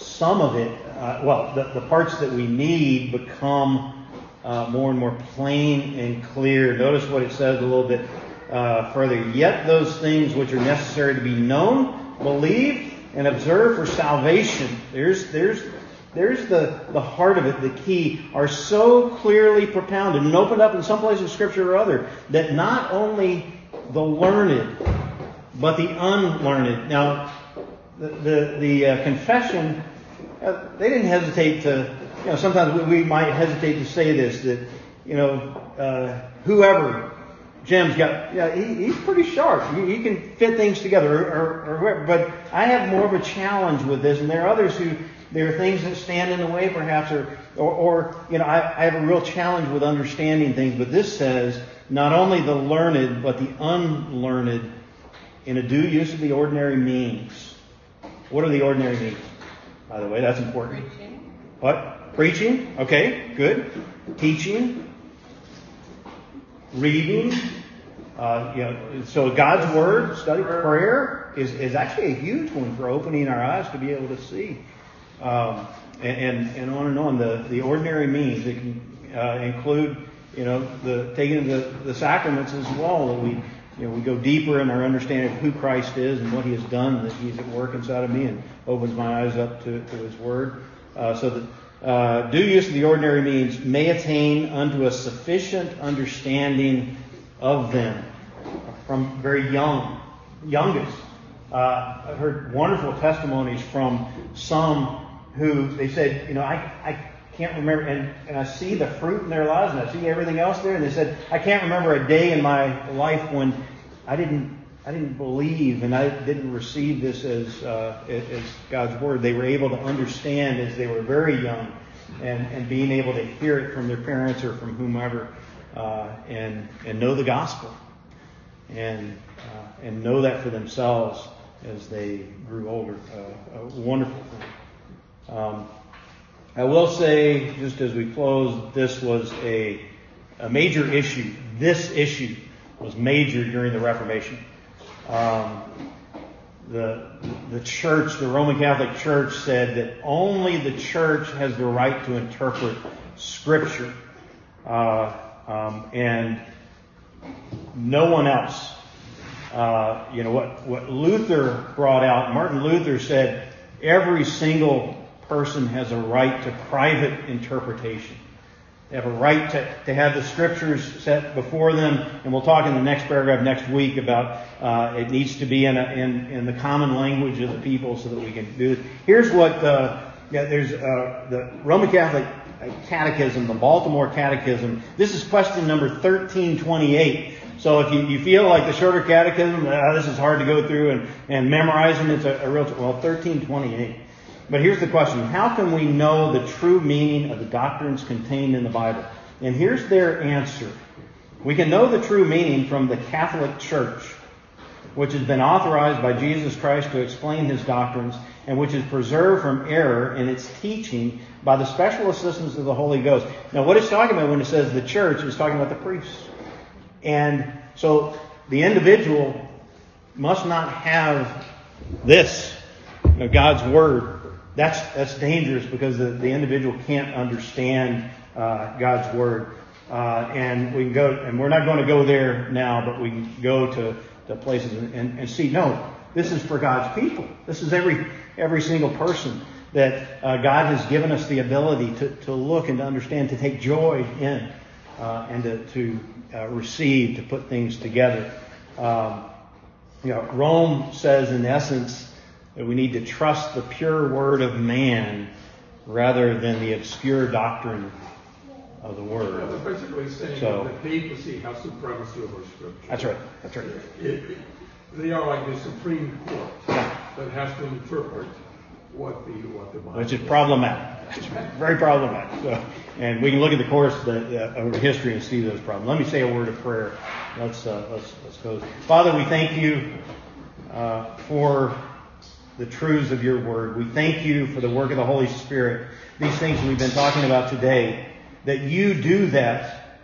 some of it, uh, well, the, the parts that we need become uh, more and more plain and clear. Notice what it says a little bit uh, further. Yet those things which are necessary to be known, believed, and observed for salvation. There's there's there's the, the heart of it, the key, are so clearly propounded and opened up in some place of Scripture or other that not only the learned, but the unlearned. Now, the the, the uh, confession uh, they didn't hesitate to, you know, sometimes we, we might hesitate to say this that, you know, uh, whoever Jim's got, yeah, he, he's pretty sharp. He, he can fit things together, or, or whoever. But I have more of a challenge with this, and there are others who there are things that stand in the way, perhaps, or, or, or you know, I, I have a real challenge with understanding things. But this says not only the learned, but the unlearned, in a due use of the ordinary means. What are the ordinary means? By the way, that's important. Preaching. What? Preaching? Okay, good. Teaching. Reading. Uh, you know, so God's Word, study, prayer is, is actually a huge one for opening our eyes to be able to see. Um, and, and, and on and on. The, the ordinary means. It can uh, include, you know, the taking the, the sacraments as well. That we, you know, we go deeper in our understanding of who Christ is and what He has done. That He's at work inside of me and opens my eyes up to, to His Word. Uh, so that uh, due use of the ordinary means may attain unto a sufficient understanding of them from very young, youngest. Uh, I've heard wonderful testimonies from some who they said, you know, I, I can't remember, and, and I see the fruit in their lives, and I see everything else there, and they said, I can't remember a day in my life when I didn't, I didn't believe and I didn't receive this as, uh, as God's word. They were able to understand as they were very young, and, and being able to hear it from their parents or from whomever, uh, and and know the gospel, and uh, and know that for themselves as they grew older. Uh, a wonderful thing. Um, I will say, just as we close, this was a, a major issue. This issue was major during the Reformation. Um, the, the church, the Roman Catholic Church said that only the church has the right to interpret Scripture. Uh, um, and no one else. Uh, you know, what, what Luther brought out, Martin Luther said, every single person has a right to private interpretation. They have a right to, to have the scriptures set before them, and we'll talk in the next paragraph next week about uh, it needs to be in, a, in, in the common language of the people so that we can do it. Here's what uh, yeah, there's uh, the Roman Catholic Catechism, the Baltimore Catechism. This is question number 1328. So if you, you feel like the shorter catechism, ah, this is hard to go through and, and memorizing, it's a, a real, well, 1328. But here's the question. How can we know the true meaning of the doctrines contained in the Bible? And here's their answer. We can know the true meaning from the Catholic Church, which has been authorized by Jesus Christ to explain his doctrines and which is preserved from error in its teaching by the special assistance of the Holy Ghost. Now, what it's talking about when it says the church is talking about the priests. And so the individual must not have this, you know, God's Word. That's, that's dangerous because the, the individual can't understand uh, God's Word. Uh, and we can go, and we're not going to go there now, but we can go to, to places and, and, and see, no, this is for God's people. This is every, every single person that uh, God has given us the ability to, to look and to understand, to take joy in, uh, and to, to uh, receive, to put things together. Um, you know, Rome says, in essence, that we need to trust the pure word of man rather than the obscure doctrine of the word. Yeah, they're basically saying So- that the papacy has supremacy over Scripture. That's right. That's right. It- it- they are like the Supreme Court Yeah. that has to interpret what the what the Bible. Which is problematic. Very problematic. So, and we can look at the course of history and see those problems. Let me say a word of prayer. Let's uh, let's let's go. Father, we thank you uh, for the truths of your word. We thank you for the work of the Holy Spirit. These things we've been talking about today, that you do that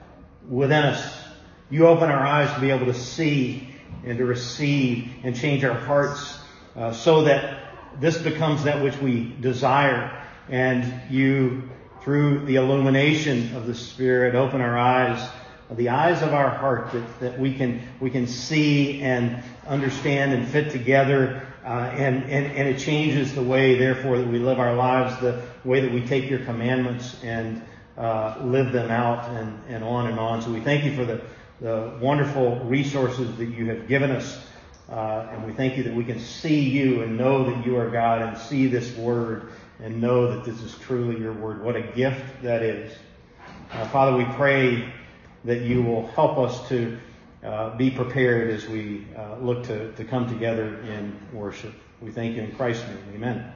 within us. You open our eyes to be able to see and to receive and change our hearts uh, so that this becomes that which we desire. And you, through the illumination of the Spirit, open our eyes, the eyes of our heart, that, that we can we can see and understand and fit together. Uh, and, and, and it changes the way, therefore, that we live our lives, the way that we take your commandments and uh, live them out and, and on and on. So we thank you for the, the wonderful resources that you have given us. Uh, and we thank you that we can see you and know that you are God and see this word and know that this is truly your word. What a gift that is. Uh, Father, we pray that you will help us to uh, be prepared as we uh, look to, to come together in worship. We thank you in Christ's name. Amen.